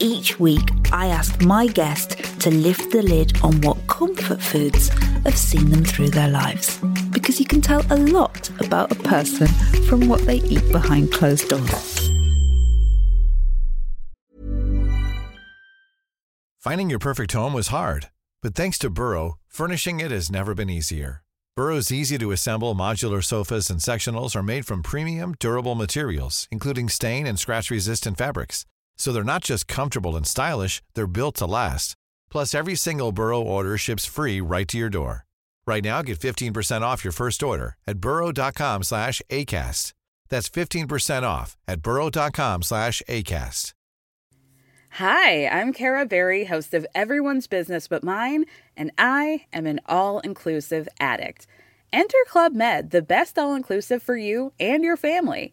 Each week, I ask my guest to lift the lid on what comfort foods have seen them through their lives. Because you can tell a lot about a person from what they eat behind closed doors. Finding your perfect home was hard, but thanks to Burrow, furnishing it has never been easier. Burrow's easy to assemble modular sofas and sectionals are made from premium, durable materials, including stain and scratch resistant fabrics. So they're not just comfortable and stylish, they're built to last. Plus, every single Burrow order ships free right to your door. Right now, get 15% off your first order at burrow.com slash ACAST. That's 15% off at burrow.com slash ACAST. Hi, I'm Kara Berry, host of Everyone's Business But Mine, and I am an all inclusive addict. Enter Club Med, the best all inclusive for you and your family.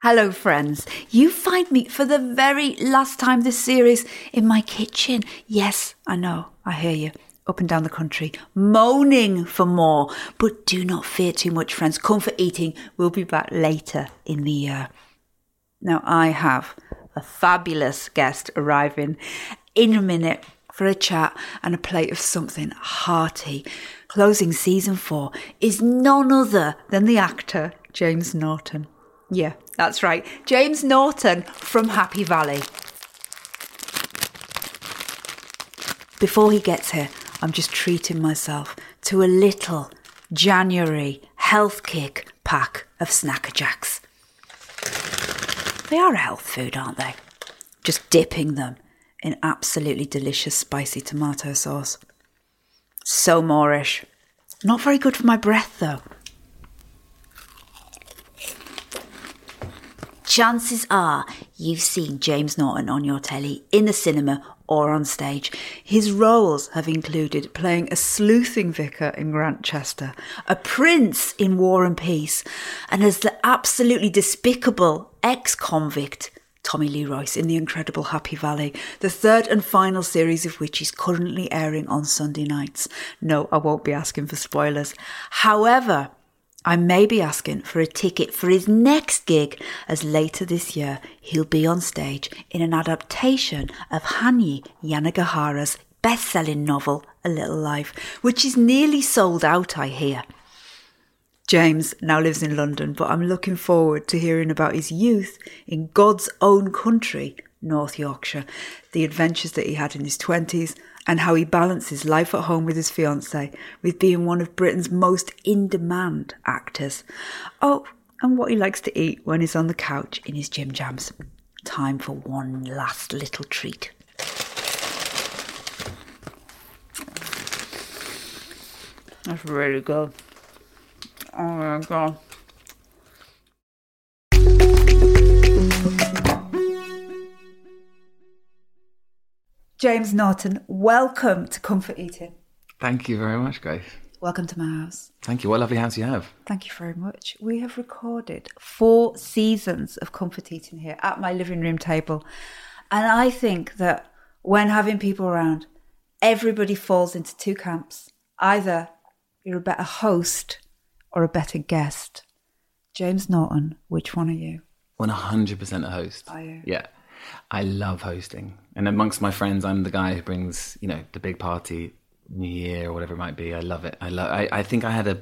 Hello, friends. You find me for the very last time this series in my kitchen. Yes, I know, I hear you. Up and down the country, moaning for more. But do not fear too much, friends. Comfort eating will be back later in the year. Now, I have a fabulous guest arriving in a minute for a chat and a plate of something hearty. Closing season four is none other than the actor James Norton. Yeah, that's right. James Norton from Happy Valley. Before he gets here, I'm just treating myself to a little January health kick pack of Snack a Jacks. They are a health food, aren't they? Just dipping them in absolutely delicious spicy tomato sauce. So moreish. Not very good for my breath, though. Chances are you've seen James Norton on your telly, in the cinema, or on stage. His roles have included playing a sleuthing vicar in Grantchester, a prince in War and Peace, and as the absolutely despicable ex convict Tommy Lee Royce in The Incredible Happy Valley, the third and final series of which is currently airing on Sunday nights. No, I won't be asking for spoilers. However, I may be asking for a ticket for his next gig, as later this year he'll be on stage in an adaptation of Hanya Yanagihara's best selling novel, A Little Life, which is nearly sold out, I hear. James now lives in London, but I'm looking forward to hearing about his youth in God's own country, North Yorkshire, the adventures that he had in his 20s, and how he balances life at home with his fiancée with being one of Britain's most in demand actors. Oh, and what he likes to eat when he's on the couch in his gym jams. Time for one last little treat. That's really good. Oh my god. James Norton, welcome to Comfort Eating. Thank you very much, Grace. Welcome to my house. Thank you. What a lovely house you have. Thank you very much. We have recorded four seasons of Comfort Eating here at my living room table. And I think that when having people around, everybody falls into two camps. Either you're a better host or a better guest. James Norton, which one are you? 100% a host. Are you? Yeah. I love hosting. And amongst my friends, I'm the guy who brings, you know, the big party, New Year or whatever it might be. I love it. I love I, I think I had a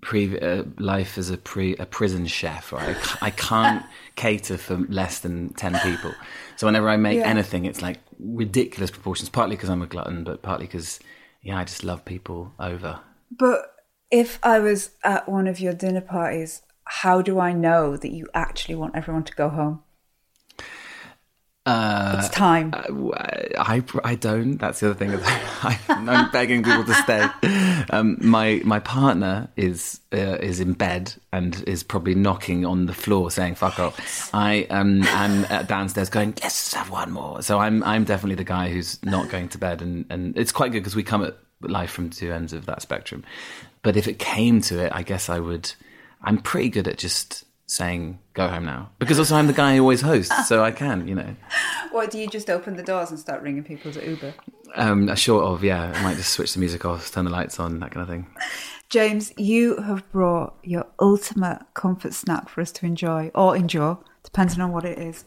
pre uh, life as a pre a prison chef, right? I, I can't cater for less than 10 people. So whenever I make Yeah. anything, it's like ridiculous proportions. Partly because I'm a glutton, but partly because yeah, I just love people over. But if I was at one of your dinner parties, how do I know that you actually want everyone to go home? It's time. I, I don't. That's the other thing. I, I'm begging people to stay. Um, my my partner is uh, is in bed and is probably knocking on the floor saying "fuck off." I um, am uh, downstairs going, "Let's have one more." So I'm I'm definitely the guy who's not going to bed, and and it's quite good because we come at life from two ends of that spectrum. But if it came to it, I guess I would. I'm pretty good at just saying go home now because also I'm the guy who always hosts, so I can, you know. What do you just open the doors and start ringing people to Uber? Um, short of yeah, I might just switch the music off, turn the lights on, that kind of thing. James, you have brought your ultimate comfort snack for us to enjoy or endure, depending on what it is.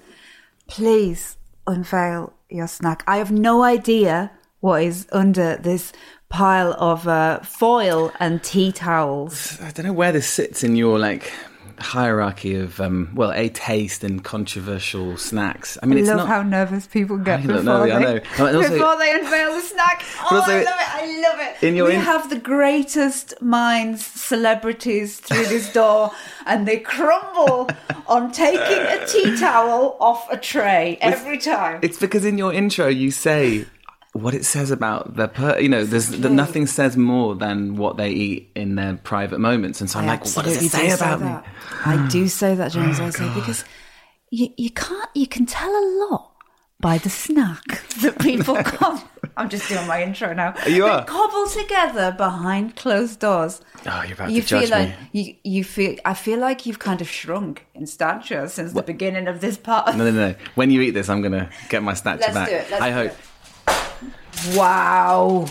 Please unveil your snack. I have no idea what is under this pile of uh, foil and tea towels. I don't know where this sits in your like hierarchy of um, well, a taste and controversial snacks. I mean, I it's love not. how nervous people get before, know, they, I know. And also- before they unveil the snack. Oh, also- I love it! I love it. In your we in- have the greatest minds, celebrities through this door, and they crumble on taking a tea towel off a tray every time. It's because in your intro you say what it says about the per. You know, there's the, nothing says more than what they eat in their private moments, and so I'm I like, what does it say do about me? I do say that, James. Oh, I say because you you can't you can tell a lot by the snack that people come. I'm just doing my intro now. You are. cobble together behind closed doors. Oh, you're about you to judge feel like me. you you feel. I feel like you've kind of shrunk in stature since the beginning of this part. No, no, no. When you eat this, I'm gonna get my stature Let's back. do it, let's I hope. it. Wow.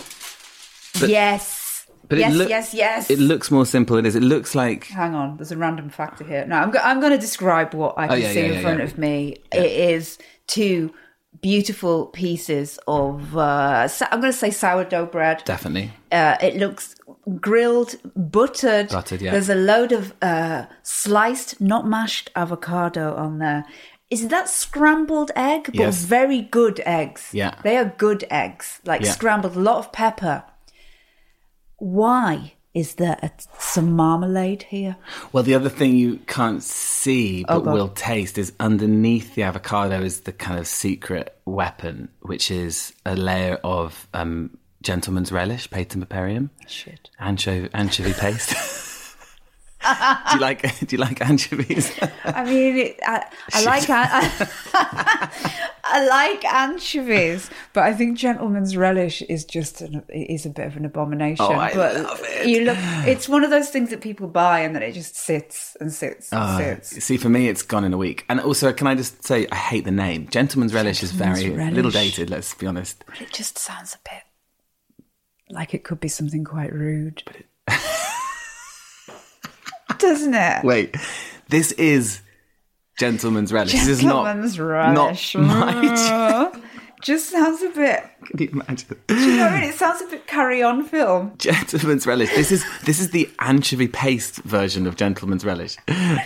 yes. But yes, look- yes, yes. It looks more simple. It is. It looks like Hang on, there's a random factor here. No, I'm, go- I'm going to describe what I can Oh, yeah, see yeah, in yeah, front yeah. of me. It is two beautiful pieces of, uh, sa- I'm going to say sourdough bread. definitely. Uh, it looks grilled, buttered. Buttered, yeah. There's a load of uh, sliced, not mashed avocado on there. Is that scrambled egg? But Yes. very good eggs. Yeah. They are good eggs, like Yeah. scrambled, a lot of pepper. Why is there a, some marmalade here? Well, the other thing you can't see but Oh, will taste is underneath the avocado is the kind of secret weapon, which is a layer of um, gentleman's relish, patum Shit. anchovy, anchovy paste. do you like do you like anchovies? I mean, it, I, I like an- I, I like anchovies, but I think gentleman's relish is just an, is a bit of an abomination. Oh, I but love it. You look, it's one of those things that people buy and then it just sits and sits and Uh, sits. see, for me, it's gone in a week. And also, can I just say, I hate the name. Gentleman's relish is very relish. little dated. Let's be honest. But it just sounds a bit like it could be something quite rude, doesn't it? Wait, this is gentleman's relish. this is not Gentleman's relish. not my. just sounds a bit. Can you imagine? You know what I mean? It sounds a bit carry on film. Gentleman's relish. This is this is the anchovy paste version of gentleman's relish.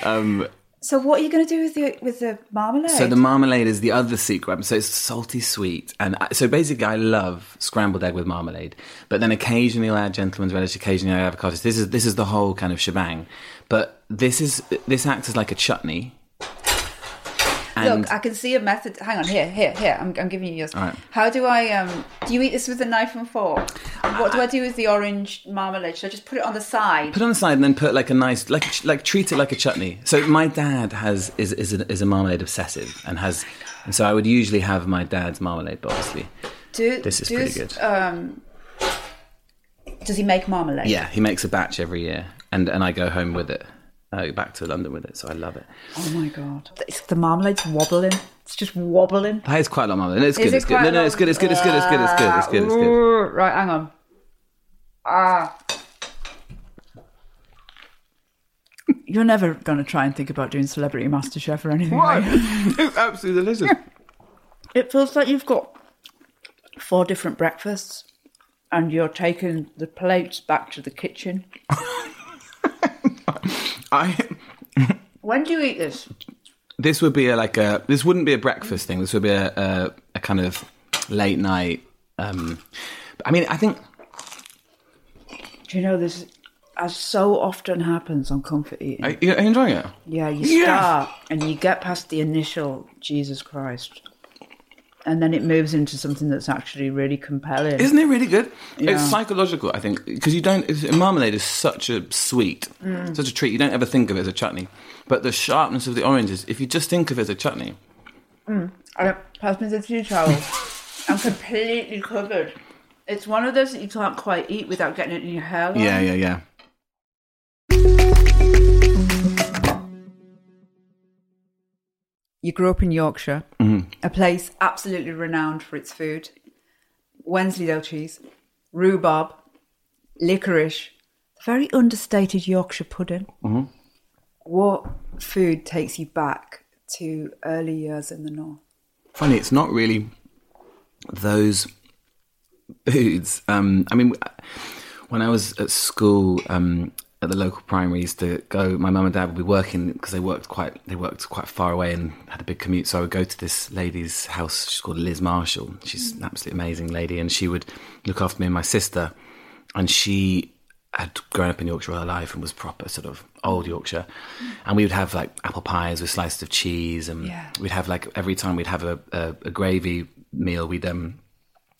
Um, So what are you going to do with the with the marmalade? so the marmalade is the other secret. So it's salty sweet, and I, so basically, I love scrambled egg with marmalade. But then occasionally I'll add gentleman's relish. Occasionally I add avocados. This is this is the whole kind of shebang. But this is this acts as like a chutney. And Look, I can see a method. Hang on, here, here, here. I'm, I'm giving you yours. right. How do I? Um, do you eat this with a knife and fork? What do I do with the orange marmalade? Should I just put it on the side? put it on the side and then put like a nice like like treat it like a chutney. So my dad has is is a, is a marmalade obsessive and has and so I would usually have my dad's marmalade, but obviously Do, this is does, pretty good. Um, does he make marmalade? yeah, he makes a batch every year, and and I go home with it, uh, back to London with it. So I love it. Oh my god, it's, the marmalade's wobbling. It's just wobbling. That is quite a lot of marmalade. It's Is good. it It's good. No, no, it's good. It's good. It's good. It's good. It's good. It's good. It's good. Right, hang on. Ah. You're never going to try and think about doing Celebrity MasterChef or anything. are you? it's absolutely delicious. It feels like you've got four different breakfasts and you're taking the plates back to the kitchen. I When do you eat this? this would be a, like a this wouldn't be a breakfast thing. This would be a a, a kind of late night. Um, I mean, I think Do you know this? As so often happens on comfort eating. are you, are you enjoying it? yeah, you Yes! start and you get past the initial Jesus Christ, and then it moves into something that's actually really compelling. Isn't it really good? Yeah. It's psychological, I think, because you don't. Marmalade is such a sweet, Mm. such a treat. You don't ever think of it as a chutney, but the sharpness of the oranges. If you just think of it as a chutney, I pass me the tea towel. I'm completely covered. It's one of those that you can't quite eat without getting it in your hairline. yeah, yeah, yeah. You grew up in Yorkshire, a place absolutely renowned for its food. Wensleydale cheese, rhubarb, licorice, very understated Yorkshire pudding. What food takes you back to early years in the north? Funny, it's not really those foods. Um, I mean, when I was at school um, at the local primary, used to go. My mum and dad would be working because they worked quite. They worked quite far away and had a big commute. So I would go to this lady's house. She's called Liz Marshall. She's an absolutely amazing lady, and she would look after me and my sister. And she had grown up in Yorkshire all her life and was proper sort of old Yorkshire. And we would have like apple pies with slices of cheese, and Yeah. we'd have like every time we'd have a, a, a gravy meal, we'd um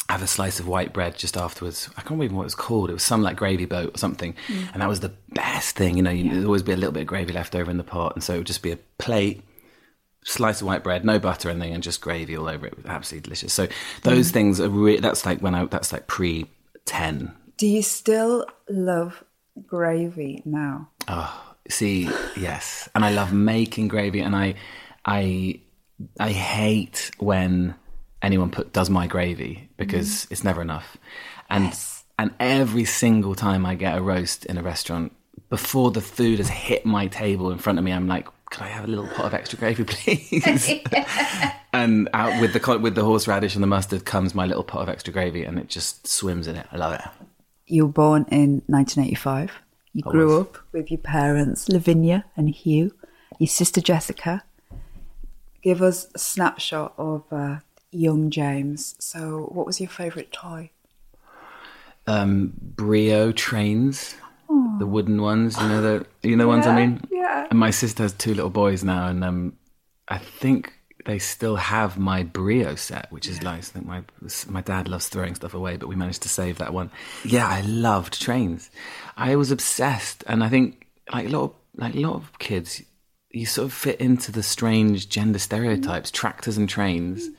have a slice of white bread just afterwards. I can't remember what it was called. It was some like gravy boat or something, mm. and that was the best thing. You know, there'd always be a little bit of gravy left over in the pot, and so it would just be a plate. Slice of white bread, no butter, or anything, and just gravy all over it. It was absolutely delicious. So those mm. things are re- that's like when I that's like pre ten Do you still love gravy now? Oh, see, yes, and I love making gravy, and I, I, I hate when anyone put does my gravy because it's never enough, and and every single time I get a roast in a restaurant, before the food has hit my table in front of me, I'm like, can I have a little pot of extra gravy, please? and out with the with the horseradish and the mustard comes my little pot of extra gravy, and it just swims in it. I love it. You were born in 1985. You grew up with your parents, Lavinia and Hugh, your sister Jessica. Give us a snapshot of uh, young James. So, what was your favourite toy? um, Brio trains, the wooden ones. You know the you know the ones I mean. yeah. And my sister has two little boys now, and um, I think they still have my Brio set, which is nice. I think my my dad loves throwing stuff away, but we managed to save that one. Yeah, I loved trains. I was obsessed, and I think like a lot of, like a lot of kids, you sort of fit into the strange gender stereotypes: tractors and trains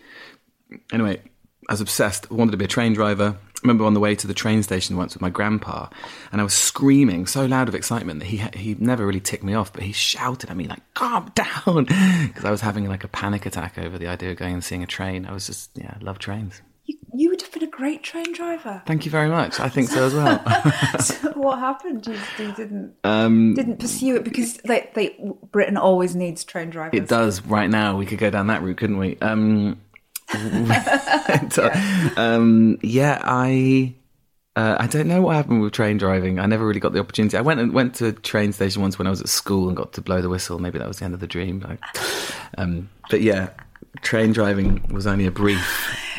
anyway, I was obsessed. Wanted to be a train driver. I remember on the way to the train station once with my grandpa, and I was screaming so loud of excitement that he he never really ticked me off, but he shouted at me like "calm down" because I was having like a panic attack over the idea of going and seeing a train. I was just yeah, I love trains. You, you would have been a great train driver. Thank you very much. I think so as well. so what happened? You, you didn't um, didn't pursue it because they, they Britain always needs train drivers. It does right now. We could go down that route, couldn't we? Um, um, yeah, I. Uh, I don't know what happened with train driving. I never really got the opportunity. I went and went to a train station once when I was at school and got to blow the whistle. Maybe that was the end of the dream. Like, um, but yeah, train driving was only a brief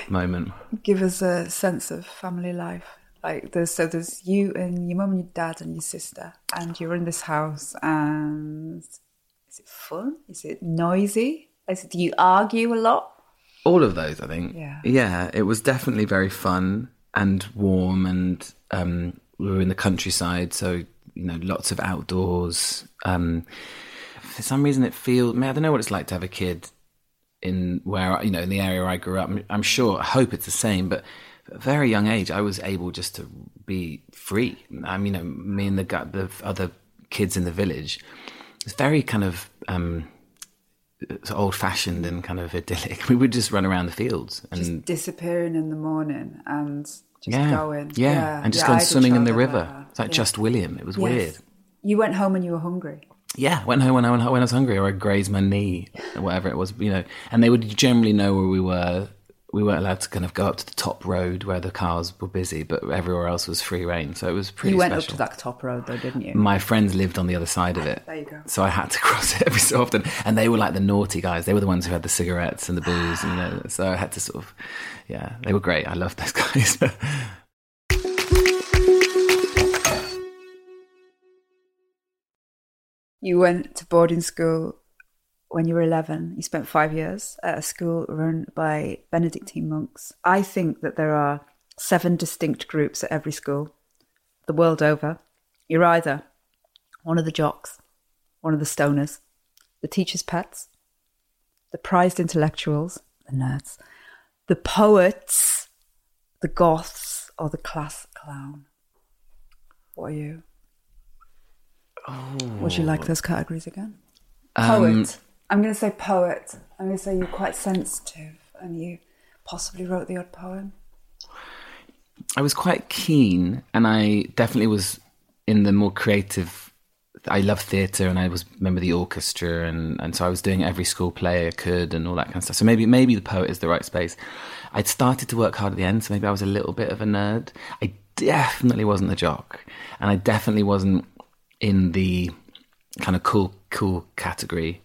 moment. Give us a sense of family life. Like there's so there's you and your mum and your dad and your sister, and you're in this house. And is it fun? Is it noisy? Is it, do you argue a lot? All of those, I think. Yeah. Yeah, it was definitely very fun and warm, and um, we were in the countryside, so you know, lots of outdoors. Um, for some reason, it feels. I, mean, I don't know what it's like to have a kid in where you know in the area I grew up. I'm, I'm sure. I hope it's the same, but at a very young age, I was able just to be free. I mean, you know, me and the the other kids in the village. It's very kind of. Um, old fashioned and kind of idyllic. We would just run around the fields and Just disappearing in the morning and just yeah, going. yeah, and just Yeah, going swimming in the river. that. It's like Yeah. just William. It was Yes. weird. You went home and you were hungry. Yeah, went home when I went when I was hungry or I grazed my knee or whatever it was, you know. And they would generally know where we were we weren't allowed to kind of go up to the top road where the cars were busy, but everywhere else was free reign. So it was pretty. You went special. up to that top road though, didn't you? My friends lived on the other side of it. There you go. So I had to cross it every so often, and they were like the naughty guys. They were the ones who had the cigarettes and the booze, and, you know. So I had to sort of, yeah, they were great. I loved those guys. You went to boarding school when you were 11. You spent five years at a school run by Benedictine monks. I think that there are seven distinct groups at every school the world over. You're either one of the jocks, one of the stoners, the teacher's pets, the prized intellectuals, the nerds, the poets, the goths, or the class clown. What are you? Would you like those categories again? Poet. Um, I'm going to say poet. I'm going to say you're quite sensitive and you possibly wrote the odd poem. I was quite keen, and I definitely was in the more creative. I love theatre, and I was member of the orchestra, and, and so I was doing every school play I could, and all that kind of stuff. So maybe maybe the poet is the right space. I'd started to work hard at the end, so maybe I was a little bit of a nerd. I definitely wasn't a jock, and I definitely wasn't in the kind of cool cool category.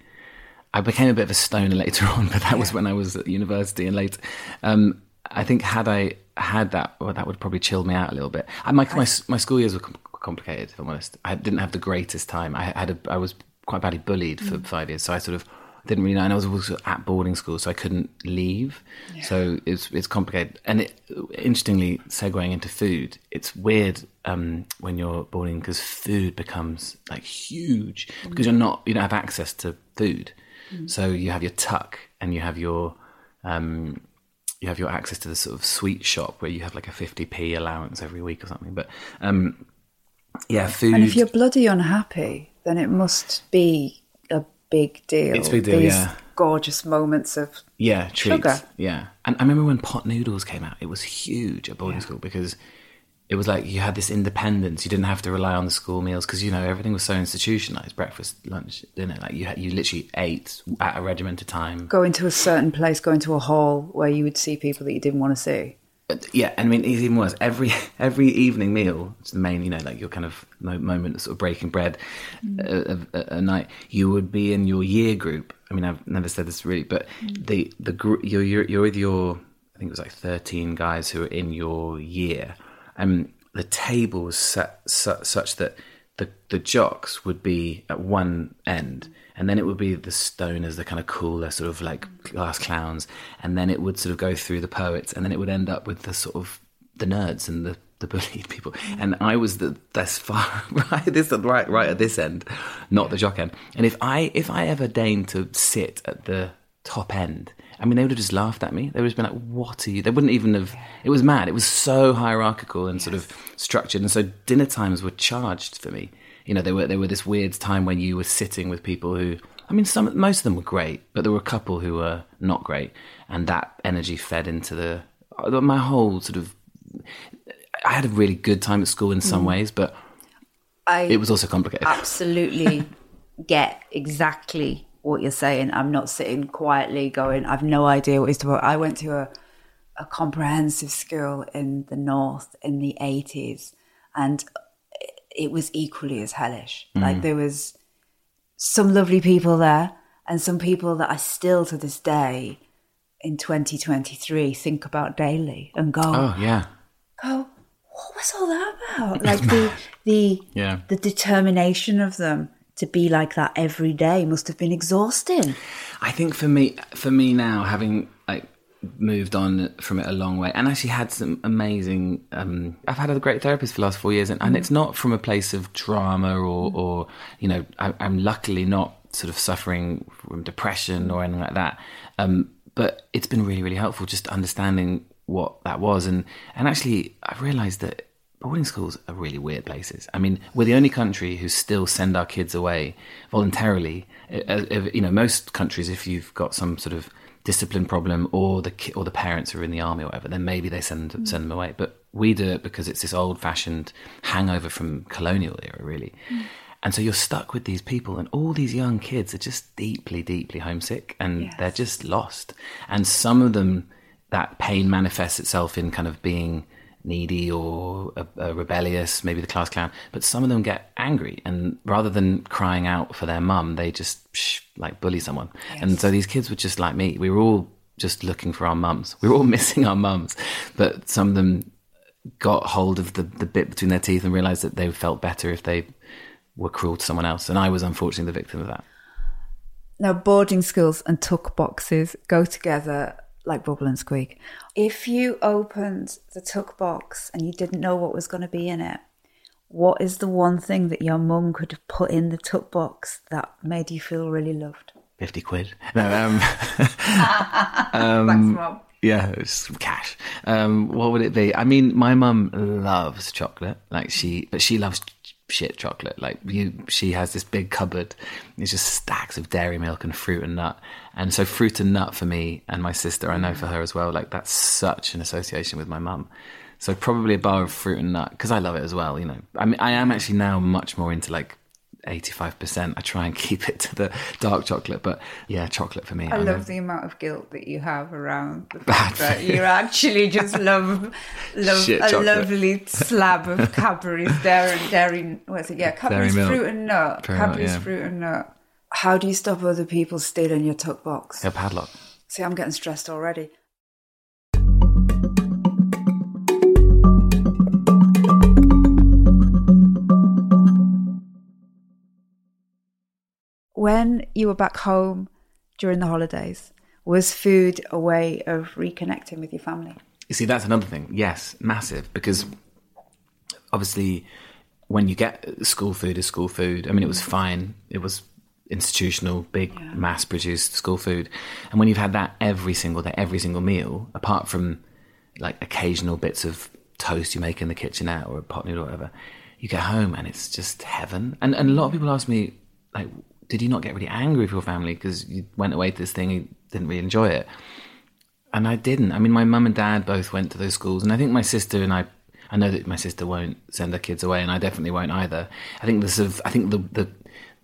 I became a bit of a stoner later on, but that was when I was at university and late. Um, I think had I had that, well, that would probably chill me out a little bit. I, my, my my school years were com- complicated. If I'm honest, I didn't have the greatest time. I had a, I was quite badly bullied for five years, so I sort of didn't really know. And I was also at boarding school, so I couldn't leave. So it's it's complicated. And it, interestingly, segueing into food, it's weird um, when you're boarding because food becomes like huge because you're not you don't have access to food. So you have your tuck and you have your um, you have your access to the sort of sweet shop where you have like a 50p allowance every week or something. But um, yeah, food. And if you're bloody unhappy, then it must be a big deal. It's a big deal, These yeah. gorgeous moments of Yeah, treats. Sugar. Yeah, and I remember when pot noodles came out, it was huge at boarding school because it was like you had this independence. You didn't have to rely on the school meals because you know everything was so institutionalized: breakfast, lunch, dinner. Like you had, you literally ate at a regimented time. going to a certain place, going to a hall where you would see people that you didn't want to see. But, yeah, and I mean, it's even worse. Every every evening meal, it's the main, you know, like your kind of moment of sort of breaking bread mm. uh, a, a, uh, a night. You would be in your year group. I mean, I've never said this really, but mm. the the group you're, you're you're with your I think it was like thirteen guys who are in your year, and the table was set su- such that the the jocks would be at one end, and then it would be the stoners, the kind of cooler sort of like class clowns, and then it would sort of go through the poets, and then it would end up with the sort of the nerds and the the bullied people. Mm. And I was the that's far right this right right at this end, not the jock end. And if I if I ever deigned to sit at the top end. I mean, they would have just laughed at me. They would have been like, "What are you?" They wouldn't even have. It was mad. It was so hierarchical and sort of structured, and so dinner times were charged for me. You know, they were they were this weird time when you were sitting with people who. I mean, some most of them were great, but there were a couple who were not great, and that energy fed into the uh, my whole sort of. I had a really good time at school in some mm. ways, but I it was also complicated. absolutely get exactly what you're saying. I'm not sitting quietly going, I've no idea what he's talking about. I went to a, a comprehensive school in the north in the 80s and it was equally as hellish. Mm. Like there was some lovely people there and some people that I still to this day in 2023 think about daily and go, Oh yeah, go, what was all that about? Like the the Yeah. the determination of them to be like that every day must have been exhausting. I think for me, for me now, having like moved on from it a long way, and actually had some amazing. Um, I've had a great therapist for the last four years, and, and it's not from a place of drama or, or you know, I, I'm luckily not sort of suffering from depression or anything like that. Um, but it's been really, really helpful just understanding what that was, and and actually, I've realised that boarding schools are really weird places. I mean, we're the only country who still send our kids away voluntarily. Uh, uh, You know, most countries, if you've got some sort of discipline problem, or the ki- or the parents are in the army or whatever, then maybe they send send them away. But we do it because it's this old fashioned hangover from colonial era, really. And so you're stuck with these people, and all these young kids are just deeply, deeply homesick, and they're just lost. And some of them that pain manifests itself in kind of being needy or uh, uh, rebellious, maybe the class clown. But some of them get angry, and rather than crying out for their mum, they just psh, like bully someone. And so these kids were just like me. We were all just looking for our mums. We were all missing our mums, but some of them got hold of the, the bit between their teeth and realized that they felt better if they were cruel to someone else. And I was unfortunately the victim of that. Now, boarding schools and tuck boxes go together like bubble and squeak. If you opened the tuck box and you didn't know what was going to be in it, what is the one thing that your mum could have put in the tuck box that made you feel really loved? 50 quid. No, um, Thanks, mum. yeah, it's cash. Um, what would it be? I mean, my mum loves chocolate. Like she, but she loves shit chocolate. Like you, she has this big cupboard. It's just stacks of dairy milk and fruit and nut. And so fruit and nut for me and my sister, I know for her as well. Like that's such an association with my mum. So probably a bar of fruit and nut because I love it as well. You know, I mean, I am actually now much more into like. 85%. I try and keep it to the dark chocolate, but yeah, chocolate for me. I know. love the amount of guilt that you have around the fact that you actually just love love Shit a chocolate. lovely slab of Cadbury's dairy dairy what's it? Yeah, Cadbury's milk. fruit and nut. Milk, Cadbury's yeah. fruit and nut. How do you stop other people stealing your tuck box? A padlock. See, I'm getting stressed already. When you were back home during the holidays, was food a way of reconnecting with your family? You see, that's another thing. Yes, massive because obviously when you get school food is school food. I mean, it was fine. It was institutional, big, mass-produced school food, and when you've had that every single day, every single meal, apart from like occasional bits of toast you make in the kitchenette or a pot noodle or whatever, you get home and it's just heaven. And and a lot of people ask me like, did you not get really angry with your family because you went away to this thing and you didn't really enjoy it? and I didn't. I mean, my mum and dad both went to those schools, and I think my sister and I. I know that my sister won't send her kids away, and I definitely won't either. I think this of I think the the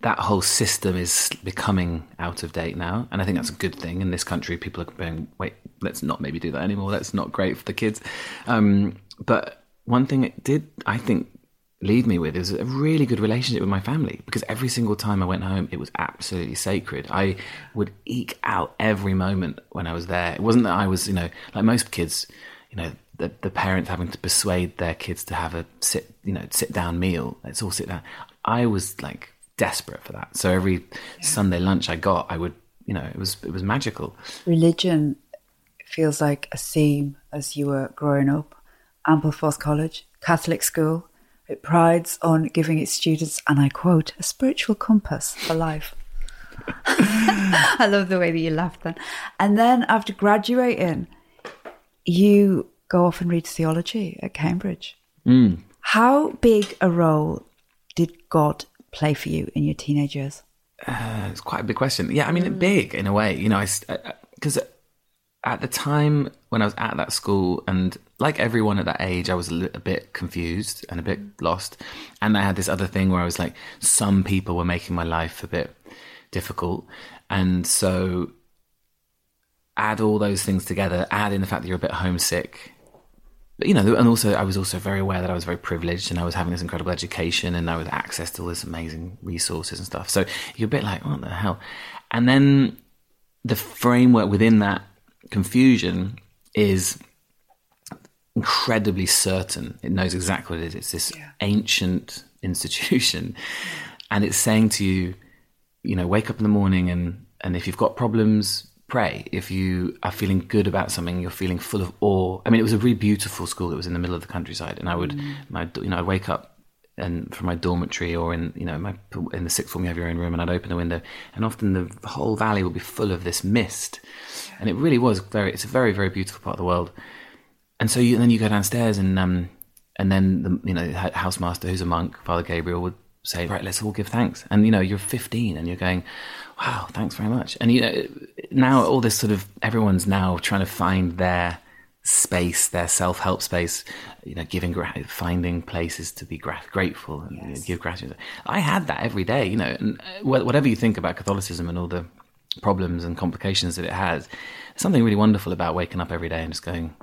that whole system is becoming out of date now, and I think that's a good thing. In this country, people are going, wait, let's not maybe do that anymore. That's not great for the kids. Um, but one thing it did, I think, leave me with is a really good relationship with my family because every single time I went home, it was absolutely sacred. I would eke out every moment when I was there. It wasn't that I was, you know, like most kids, you know, the, the parents having to persuade their kids to have a sit, you know, sit down meal. Let's all sit down. I was like desperate for that. So every Sunday lunch I got, I would, you know, it was it was magical. Religion feels like a theme as you were growing up. Ampleforth College, Catholic school, it prides on giving its students, and I quote, a spiritual compass for life. I love the way that you laughed then. And then after graduating, you go off and read theology at Cambridge. Mm. How big a role did God play for you in your teenage years? Uh, it's quite a big question. Yeah, I mean, mm. big in a way. You know, I because at the time when I was at that school, and like everyone at that age, I was a, a bit confused and a bit mm. lost. And I had this other thing where I was like, some people were making my life a bit difficult, and so add all those things together. Add in the fact that you're a bit homesick. But, you know, and also I was also very aware that I was very privileged and I was having this incredible education and I was access to all this amazing resources and stuff. So you're a bit like, what the hell? And then the framework within that confusion is incredibly certain. It knows exactly what it is. It's this ancient institution, and it's saying to you, you know, wake up in the morning and and if you've got problems, pray. If you are feeling good about something, you're feeling full of awe. I mean, it was a really beautiful school. It was in the middle of the countryside, and I would, mm. my, you know, I'd wake up and from my dormitory or in you know my in the sixth form you have your own room and I'd open the window and often the whole valley would be full of this mist. And it really was very it's a very very beautiful part of the world. And so you and then you go downstairs and um and then the you know the housemaster who's a monk Father Gabriel would say right let's all give thanks. And you know you're 15 and you're going wow thanks very much. And you know now all this sort of everyone's now trying to find their space, their self-help space, you know, giving, finding places to be gra- grateful and know, give gratitude. I had that every day, you know, and uh, whatever you think about Catholicism and all the problems and complications that it has, something really wonderful about waking up every day and just going,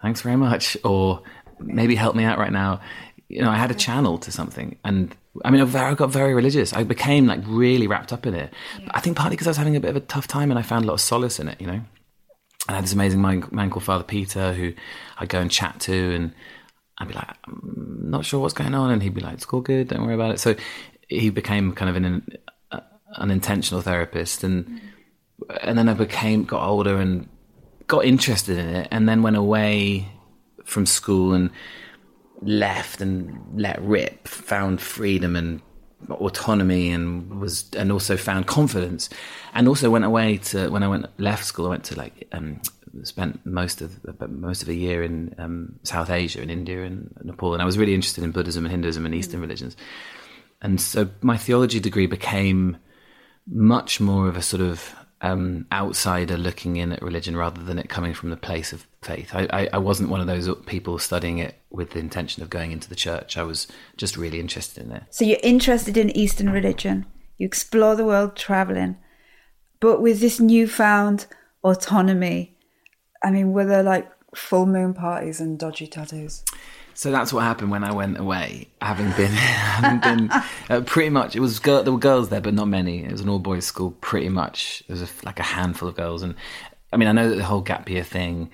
thanks very much, or maybe help me out right now. You know, I had a channel to something, and I mean, I got very religious. I became like really wrapped up in it. Yeah. I think partly because I was having a bit of a tough time, and I found a lot of solace in it. You know, I had this amazing man, man called Father Peter who I'd go and chat to, and I'd be like, I'm not sure what's going on, and he'd be like, "It's all good, don't worry about it." So he became kind of an an intentional therapist, and mm. and then I became got older and got interested in it, and then went away from school and left and let rip, found freedom and autonomy and was and also found confidence. And also went away to when I went left school I went to like um, spent most of most of a year in um, South Asia in India and Nepal. And I was really interested in Buddhism and Hinduism and Eastern religions. And so my theology degree became much more of a sort of um, outsider looking in at religion rather than it coming from the place of faith. I, I, I, wasn't one of those people studying it with the intention of going into the church. I was just really interested in it. So you're interested in Eastern religion. You explore the world traveling, but with this newfound autonomy. I mean, were there like full moon parties and dodgy tattoos? So that's what happened when I went away, having been, having been uh, pretty much. It was girl, there were girls there, but not many. It was an all boys school, pretty much. There was a, like a handful of girls, and I mean, I know that the whole gap year thing,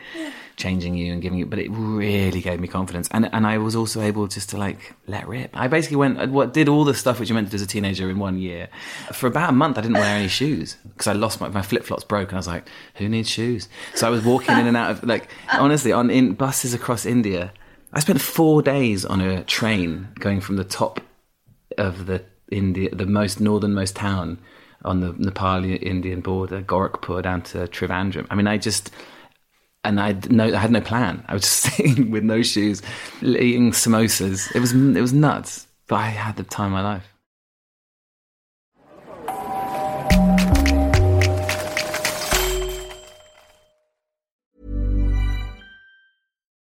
changing you and giving you, but it really gave me confidence, and and I was also able just to like let rip. I basically went, what did all the stuff which you meant to do as a teenager in one year. For about a month, I didn't wear any shoes because I lost my my flip flops broke, and I was like, who needs shoes? So I was walking in and out of like honestly on in buses across India I spent four days on a train going from the top of the India, the most northernmost town on the Nepali Indian border, Gorakhpur, down to Trivandrum. I mean, I just and I no, I had no plan. I was just sitting with no shoes, eating samosas. It was it was nuts, but I had the time of my life.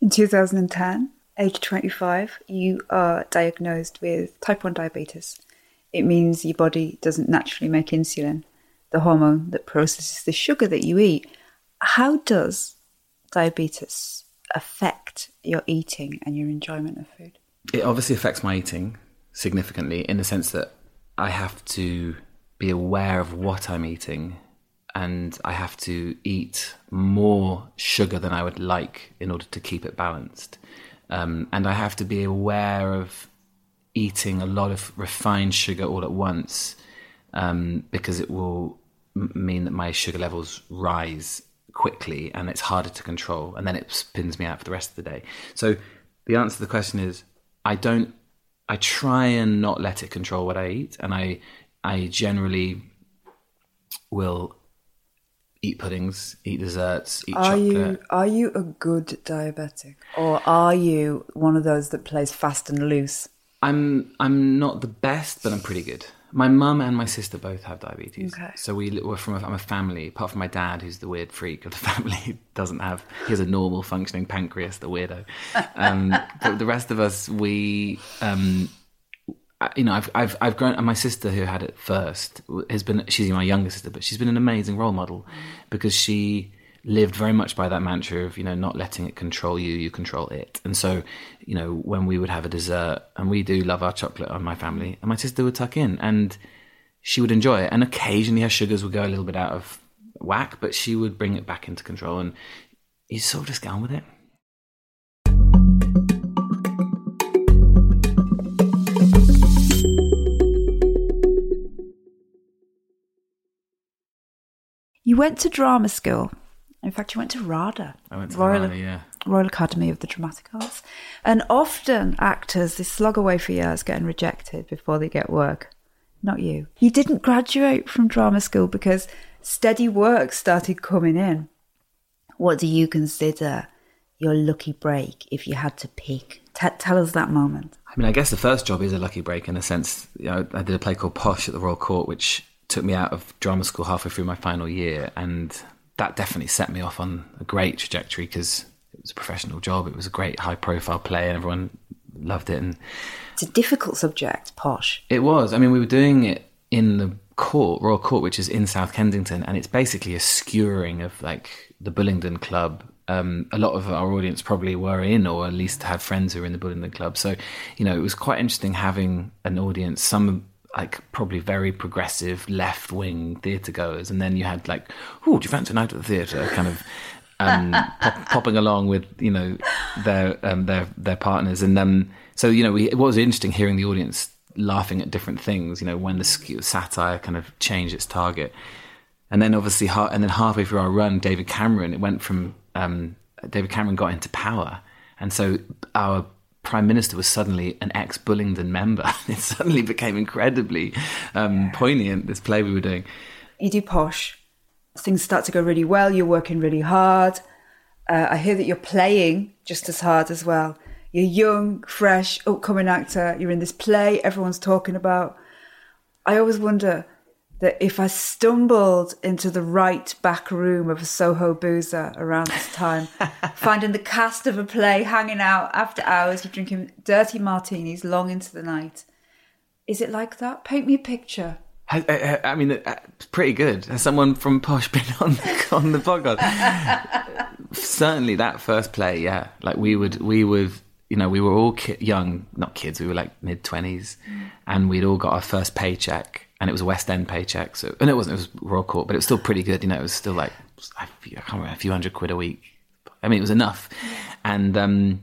In 2010, age 25, you are diagnosed with type 1 diabetes. It means your body doesn't naturally make insulin, the hormone that processes the sugar that you eat. How does diabetes affect your eating and your enjoyment of food? It obviously affects my eating significantly in the sense that I have to be aware of what I'm eating and I have to eat more sugar than I would like in order to keep it balanced. Um, and I have to be aware of eating a lot of refined sugar all at once um, because it will m- mean that my sugar levels rise quickly and it's harder to control. And then it spins me out for the rest of the day. So the answer to the question is I don't, I try and not let it control what I eat. And I, I generally will eat puddings, eat desserts, eat are chocolate. You, are you a good diabetic? Or are you one of those that plays fast and loose? I'm I'm not the best, but I'm pretty good. My mum and my sister both have diabetes. Okay. So we were from a, I'm a family, apart from my dad, who's the weird freak of the family, doesn't have, he has a normal functioning pancreas, the weirdo. Um, but the rest of us, we, um, you know, I've, I've, I've grown, and my sister who had it first has been, she's my younger sister, but she's been an amazing role model because she lived very much by that mantra of, you know, not letting it control you, you control it. And so, you know, when we would have a dessert, and we do love our chocolate on my family, and my sister would tuck in and she would enjoy it. And occasionally her sugars would go a little bit out of whack, but she would bring it back into control. And you sort of just get on with it. You went to drama school. In fact, you went to RADA. I went to Royal, RADA, yeah. Royal Academy of the Dramatic Arts. And often actors, they slog away for years getting rejected before they get work. Not you. You didn't graduate from drama school because steady work started coming in. What do you consider your lucky break if you had to pick? T- tell us that moment. I mean, I guess the first job is a lucky break in a sense. You know, I did a play called Posh at the Royal Court, which took me out of drama school halfway through my final year, and that definitely set me off on a great trajectory because it was a professional job. It was a great high-profile play, and everyone loved it. And It's a difficult subject, posh. it was. I mean, we were doing it in the court, Royal Court, which is in South Kensington, and it's basically a skewering of like the Bullingdon Club. Um, a lot of our audience probably were in, or at least had friends who were in the Bullingdon Club. So, you know, it was quite interesting having an audience. Some like probably very progressive left wing theatre goers, and then you had like, oh, do you fancy a night at the theatre? Kind of um, pop, popping along with you know their um, their their partners, and um, so you know we, it was interesting hearing the audience laughing at different things. You know when the satire kind of changed its target, and then obviously and then halfway through our run, David Cameron it went from um, David Cameron got into power, and so our prime minister was suddenly an ex Bullingdon member. it suddenly became incredibly um, poignant. This play we were doing. You do posh. Things start to go really well. You're working really hard. Uh, I hear that you're playing just as hard as well. You're young, fresh, upcoming actor. You're in this play everyone's talking about. I always wonder that if I stumbled into the right back room of a Soho boozer around this time, finding the cast of a play hanging out after hours, you're drinking dirty martinis long into the night. Is it like that? Paint me a picture. I, I, I mean, uh, it's pretty good. Has someone from Posh been on the, on the podcast? Certainly, that first play, yeah. Like we would, we would, you know, we were all ki- young, not kids. We were like mid twenties, and we'd all got our first paycheck, and it was a West End paycheck. So, and it wasn't. It was Royal Court, but it was still pretty good. You know, it was still like I can't remember a few hundred quid a week. I mean, it was enough, and um,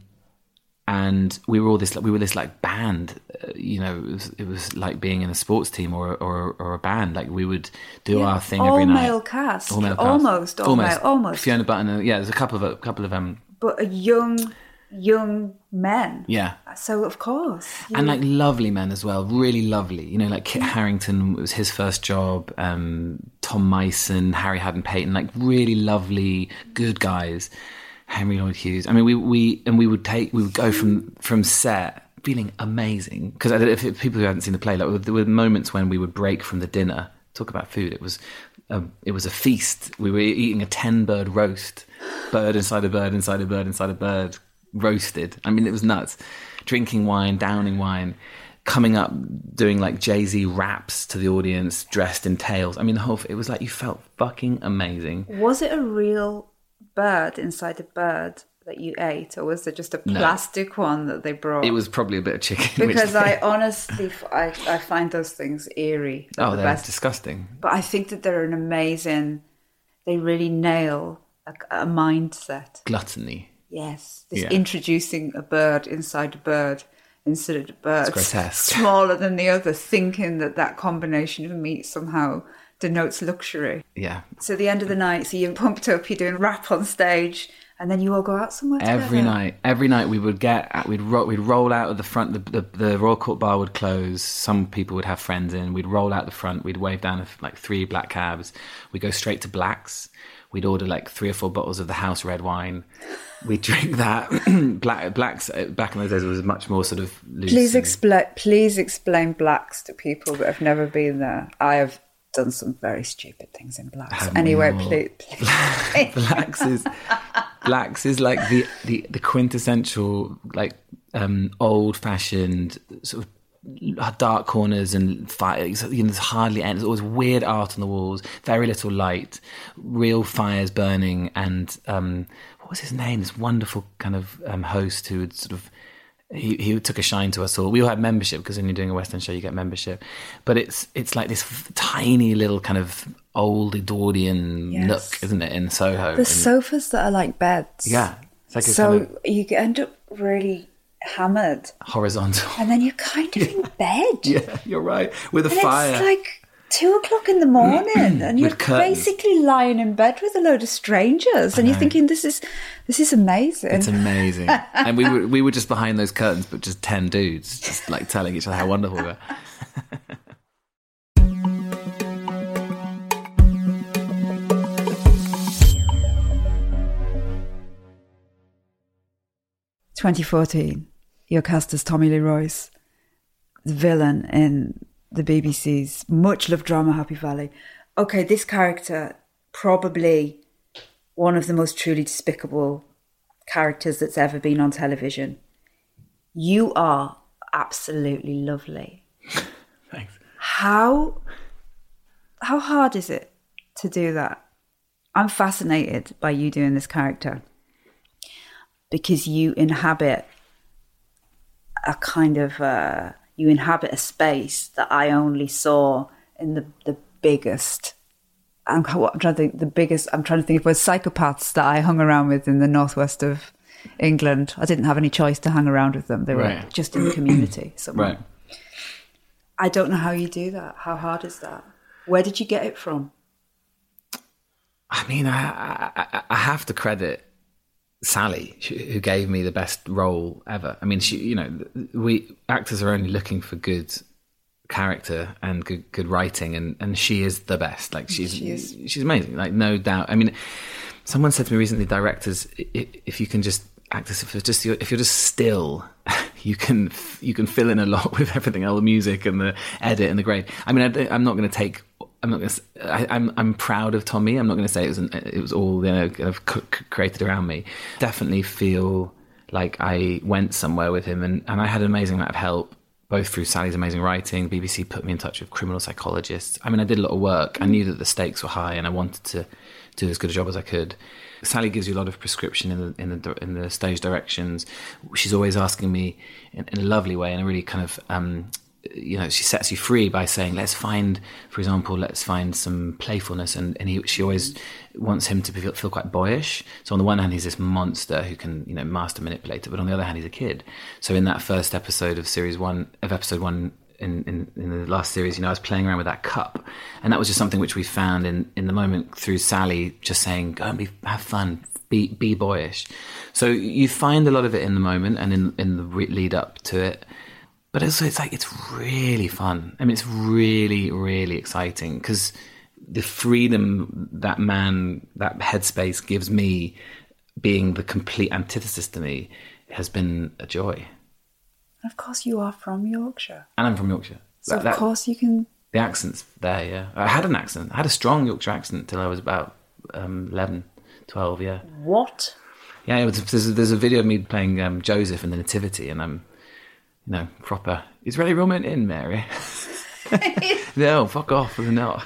and we were all this we were this like band uh, you know it was, it was like being in a sports team or or, or a band like we would do Yeah, our thing every night male cast. all male cast. Almost all male, almost. Fiona Button uh, yeah there's a couple of a couple of um But a young, young men. yeah. So of course. and like lovely men as well really lovely. You know like Kit Harington was his first job um Tom Mison Harry Hadden Paton like really lovely good guys. Henry Lloyd Hughes. I mean we we and we would take we would go from from set feeling amazing. Because if, if people who hadn't seen the play like there were moments when we would break from the dinner talk about food. It was a, it was a feast. We were eating a 10 bird roast bird inside a bird inside a bird inside a bird roasted I mean it was nuts drinking wine downing wine coming up doing like Jay-Z raps to the audience dressed in tails I mean the whole it was like you felt fucking amazing was it a real bird inside a bird that you ate, or was it just a No. plastic one that they brought? it was probably a bit of chicken because I honestly, f- I, I find those things eerie. They're oh the they're best. disgusting But I think that they're an amazing. They really nail a, a mindset. gluttony Yes, this Yeah. introducing a bird inside a bird instead of the bird grotesque. smaller than the other, thinking that that combination of meat somehow denotes luxury. yeah So the end of the night, so you're pumped up, you're doing rap on stage, and then you all go out somewhere Every together. night, every night we would get, we'd ro- we'd roll out of the front. The, the the Royal Court bar would close. Some people would have friends in. We'd roll out the front. We'd wave down like three black cabs. We go straight to Blacks. We'd order like three or four bottles of the house red wine. We drink that. Black blacks uh, back in those days was much more sort of loose. Please explain. Please explain blacks to people that have never been there. I have done some very stupid things in blacks. Haven't Anyway, please. please. blacks is blacks is like the the, the quintessential like um old fashioned sort of dark corners and fire you know, there's hardly any there's always weird art on the walls very little light real fires burning and um what was his name this wonderful kind of um, host who would sort of he, he took a shine to us all. We all had membership because when you're doing a West End show, you get membership. But it's it's like this tiny little kind of old Edwardian Yes. nook, isn't it, in Soho? The And- sofas that are like beds. yeah, like So kind of you end up really hammered, horizontal. and then you're kind of in bed. yeah, you're right. With a And fire. it's like two o'clock in the mm-hmm. morning, and you're curtains. basically lying in bed with a load of strangers, and you're thinking, "This is this is amazing." it's amazing. and we were we were just behind those curtains, but just ten dudes, just like telling each other how wonderful we were. Twenty fourteen, you're cast as Tommy Lee Royce, the villain in the BBC's much loved drama Happy Valley. Okay, this character probably one of the most truly despicable characters that's ever been on television. You are absolutely lovely. Thanks. How how hard is it to do that? I'm fascinated by you doing this character because you inhabit a kind of uh, you inhabit a space that I only saw in the the biggest. I'm, I'm trying to think the biggest. I'm trying to think of was psychopaths that I hung around with in the northwest of England. I didn't have any choice to hang around with them. They were Right. just in the community. somewhere. Right. I don't know how you do that. How hard is that? Where did you get it from? I mean, I, I, I- I have to credit Sally, who gave me the best role ever. I mean, she, you know, we actors are only looking for good character and good good writing, and and she is the best. Like she's she's amazing. Like no doubt. I mean, someone said to me recently, directors, if you can just actors, if you're just if you're just still. You can you can fill in a lot with everything, all the music and the edit and the grade. I mean, I, am not going to take I'm not going to. I, I'm I'm proud of Tommy. I'm not going to say it was an, it was all you know kind of created around me. Definitely feel like I went somewhere with him, and, and I had an amazing amount of help, both through Sally's amazing writing. BBC put me in touch with criminal psychologists. I mean, I did a lot of work. I knew that the stakes were high, and I wanted to do as good a job as I could. Sally gives you a lot of prescription in the in the in the stage directions. She's always asking me in, in a lovely way, in a really kind of um, you know, she sets you free by saying, let's find, for example, let's find some playfulness. And, and he, she always wants him to feel, feel quite boyish. So on the one hand, he's this monster who can, you know, master manipulator, but on the other hand, he's a kid. So in that first episode of series one, of episode one, in, in, in the last series, you know, I was playing around with that cup, and that was just something which we found in, in the moment through Sally just saying, "Go and be have fun, be be boyish." So you find a lot of it in the moment and in in the lead up to it, but also it's like it's really fun. I mean, it's really really exciting because the freedom that man that headspace gives me, being the complete antithesis to me, has been a joy. Of course, you are from Yorkshire, And I'm from Yorkshire. so That- of course you can. the accent's there, yeah. I had an accent. I had a strong Yorkshire accent till I was about um, 11, 12, yeah. What? Yeah, it was, there's, a, there's a video of me playing um, Joseph in the Nativity, and I'm, you know, proper. Really rumming in, Mary. no, fuck off, was not.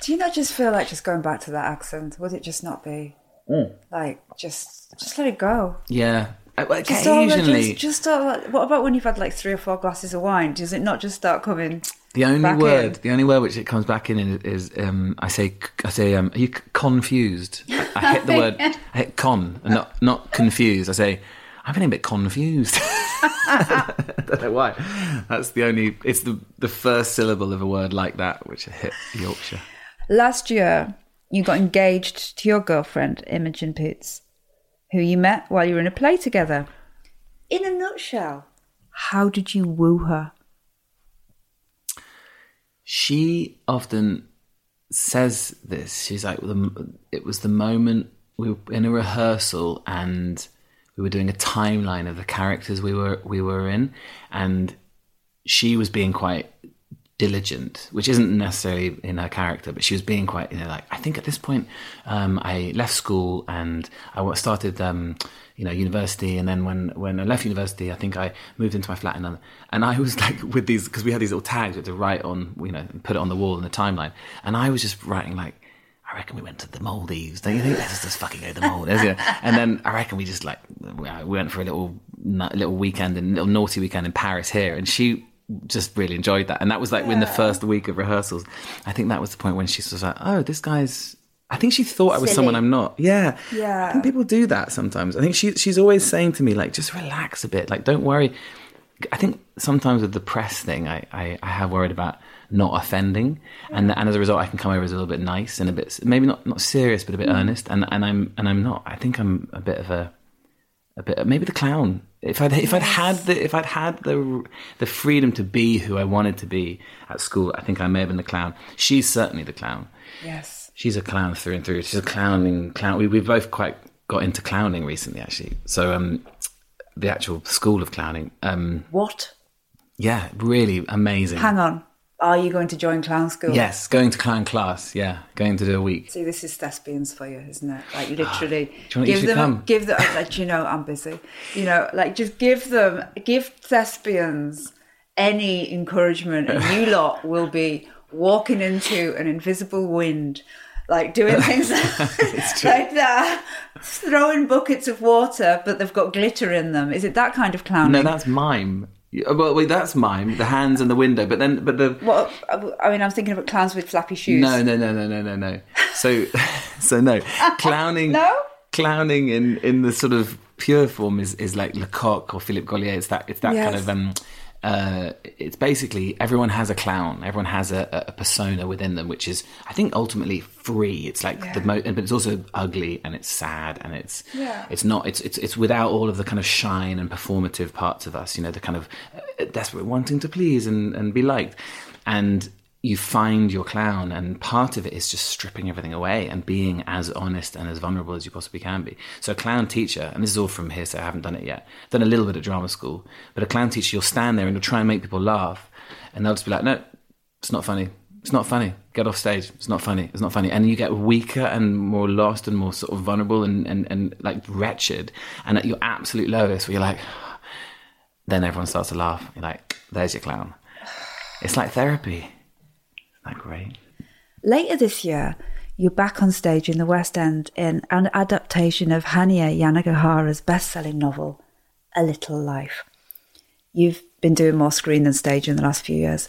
Do you not just feel like just going back to that accent? Would it just not be like just just let it go? yeah. Uh, well, Just all just, just start, what about when you've had like three or four glasses of wine? Does it not just start coming? the only word, in? the only word which it comes back in is, is um, I say, I say, um, are you confused? I, I hit the word, I hit con, and not not confused. I say, I'm feeling a bit confused. I don't know why. That's the only. It's the the first syllable of a word like that which hit Yorkshire. Last year, you got engaged to your girlfriend Imogen Poots, who you met while you were in a play together. In a nutshell, how did you woo her? She often says this. She's like, it was the moment we were in a rehearsal and we were doing a timeline of the characters we were we were in, and she was being quite diligent, which isn't necessarily in her character, but she was being quite, you know, like I think at this point, um, I left school and I started, um, you know, university, and then when when I left university, I think I moved into my flat, and and I was like with these because we had these little tags we had to write on, you know, put it on the wall in the timeline, and I was just writing like. I reckon we went to the Maldives. Don't you think? Let's just fucking go to the Maldives. and then I reckon we just like we went for a little little weekend, a little naughty weekend in Paris here. And she just really enjoyed that. And that was like yeah. in the first week of rehearsals. I think that was the point when she was like, oh, this guy's. I think she thought I was someone I'm not. Yeah. Yeah. I think people do that sometimes. I think she she's always saying to me, like, just relax a bit. Like, don't worry. I think sometimes with the press thing, I, I, I have worried about not offending, and and as a result, I can come over as a little bit nice and a bit maybe not not serious, but a bit mm. earnest. And and I'm and I'm not. I think I'm a bit of a a bit maybe the clown if I'd if I'd had the if I'd had the the freedom to be who I wanted to be at school, I think I may have been the clown. She's certainly the clown. Yes, she's a clown through and through. She's a clowning clown. We we both quite got into clowning recently, actually. So um, the actual school of clowning. Um, what? Yeah, really amazing. Hang on. Are you going to join clown school? Yes, going to clown class. Yeah, going to do a week. See, this is thespians for you, isn't it? Like ah, literally, you give them, come? give them. Like you know, I'm busy. You know, like just give them, give thespians any encouragement, and you lot will be walking into an invisible wind, like doing things like that, throwing buckets of water, but they've got glitter in them. Is it that kind of clowning? No, that's mime. Uh, well, wait, that's mime. The hands and the window, but then, but the. Well, I mean, I'm thinking about clowns with flappy shoes. No, no, no, no, no, no, no. So, so no, clowning. no. Clowning in in the sort of pure form is is like Lecoq or Philippe Gaulier. It's that it's that yes. kind of um uh, it's basically everyone has a clown, everyone has a, a, persona within them, which is, I think, ultimately free. It's like yeah. the most, but it's also ugly and it's sad and it's, yeah. it's not, it's, it's, it's without all of the kind of shine and performative parts of us. You know, the kind of uh, desperate wanting to please and and be liked, and you find your clown and part of it is just stripping everything away and being as honest and as vulnerable as you possibly can be. So a clown teacher and this is all from here so i haven't done it yet done a little bit of drama school but a clown teacher you'll stand there and you'll try and make people laugh and they'll just be like no it's not funny. It's not funny. Get off stage. It's not funny. It's not funny. And you get weaker and more lost and more sort of vulnerable and, and, and like wretched and at your absolute lowest where you're like then everyone starts to laugh. You're like there's your clown. It's like therapy that great? Later this year, you're back on stage in the West End in an adaptation of Hanya Yanagihara's best selling novel, A Little Life. You've been doing more screen than stage in the last few years.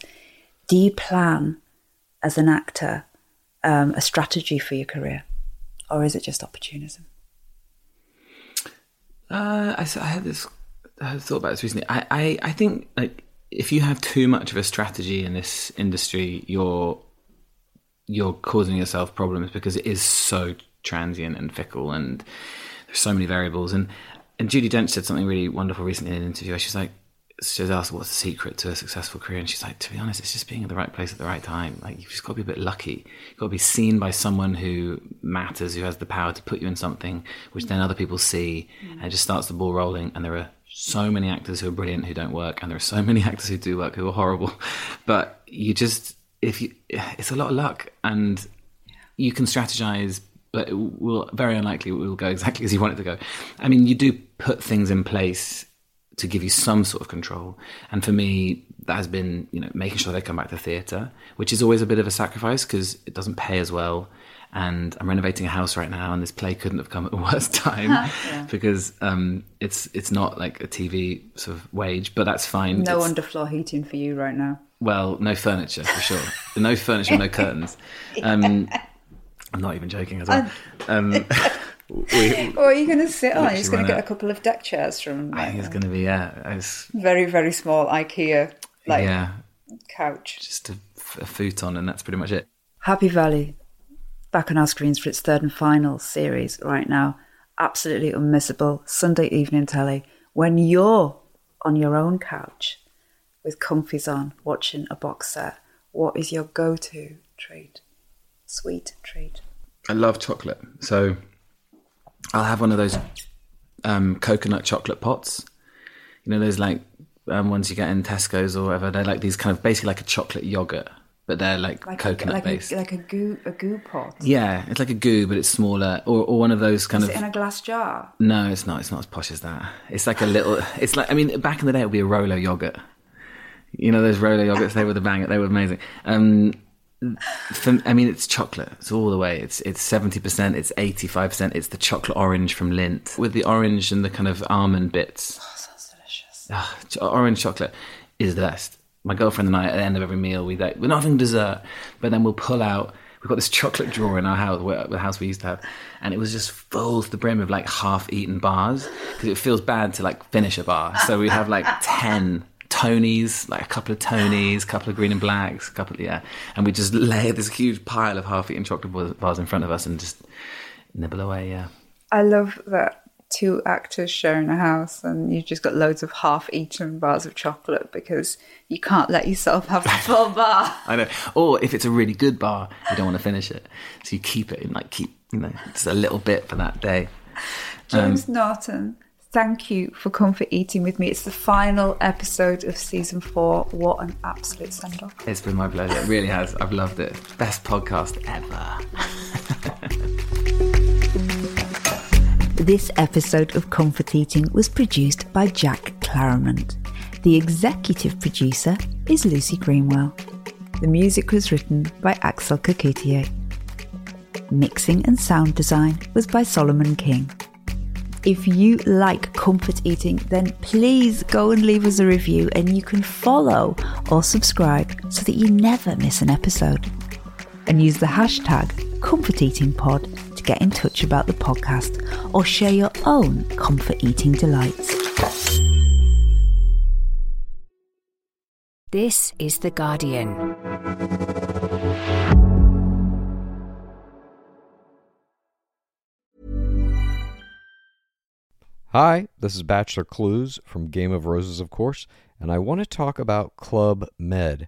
Do you plan, as an actor, um, a strategy for your career? Or is it just opportunism? Uh, I, I, had this. I thought about this recently. I, I, I think like if you have too much of a strategy in this industry, you're you're causing yourself problems because it is so transient and fickle, and there's so many variables. And and Judi Dench said something really wonderful recently in an interview. She's like, she was asked what's the secret to a successful career, and she's like, to be honest, it's just being at the right place at the right time. Like you've just got to be a bit lucky. You've got to be seen by someone who matters, who has the power to put you in something, which then other people see, mm. and it just starts the ball rolling. And there are so many actors who are brilliant who don't work, and there are so many actors who do work who are horrible. But you just, if you, it's a lot of luck, and you can strategize, but it will very unlikely it will go exactly as you want it to go. I mean, you do put things in place to give you some sort of control, and for me, that has been you know making sure they come back to theatre, which is always a bit of a sacrifice because it doesn't pay as well and I'm renovating a house right now, and this play couldn't have come at a worse time yeah. because um, it's it's not like a TV sort of wage, but that's fine. No it's, underfloor heating for you right now. Well, no furniture for sure. no furniture, no curtains. Um, I'm not even joking as well. Um, we, what are you going to sit on? You're going to get a couple of deck chairs from. I think it's going to be yeah. It's very very small IKEA like yeah couch. Just a, a futon, and that's pretty much it. Happy Valley back on our screens for its third and final series right now. Absolutely unmissable Sunday evening telly when you're on your own couch with comfies on watching a box set. What is your go to treat? sweet treat. I love chocolate. So I'll have one of those um, coconut chocolate pots. You know, those like um, ones you get in Tesco's or whatever. They're like these kind of basically like a chocolate yogurt, but they're like, Like coconut like based. A, like a goo a goo pot. yeah, it's like a goo, but it's smaller, or, or one of those kind Is of. it in a glass jar? No, it's not. It's not as posh as that. It's like a little. It's like I mean, back in the day, it would be a Rolo yogurt. You know those Rolo yogurts? They were the bang. They were amazing. Um, for, I mean, it's chocolate. It's all the way. It's it's seventy percent. It's eighty five percent. It's the chocolate orange from Lindt with the orange and the kind of almond bits. Oh, sounds delicious. orange chocolate is the best. My girlfriend and I, at the end of every meal, we like we're not having dessert, but then we'll pull out. We've got this chocolate drawer in our house, where, the house we used to have, and it was just full to the brim of like half-eaten bars because it feels bad to like finish a bar. So we have like ten Tonys, like a couple of Tonys, a couple of green and blacks, a couple of, yeah, and we just lay this huge pile of half-eaten chocolate bars- bars in front of us and just nibble away. Yeah, I love that two actors sharing a house and you've just got loads of half-eaten bars of chocolate because you can't let yourself have the full bar. I know. Or if it's a really good bar, you don't want to finish it, so you keep it and like keep you know just a little bit for that day. James um, Norton, thank you for comfort eating with me. It's the final episode of season four. What an absolute send off. It's been my pleasure. It really has. I've loved it. Best podcast ever. This episode of Comfort Eating was produced by Jack Claremont. The executive producer is Lucy Greenwell. The music was written by Axel Kacoutié. Mixing and sound design was by Solomon King. If you like comfort eating, then please go and leave us a review and you can follow or subscribe so that you never miss an episode. And use the hashtag ComfortEatingPod get in touch about the podcast or share your own comfort eating delights. This is The Guardian. Hi, this is Bachelor Clues from Game of Roses, of course, and I want to talk about Club Med.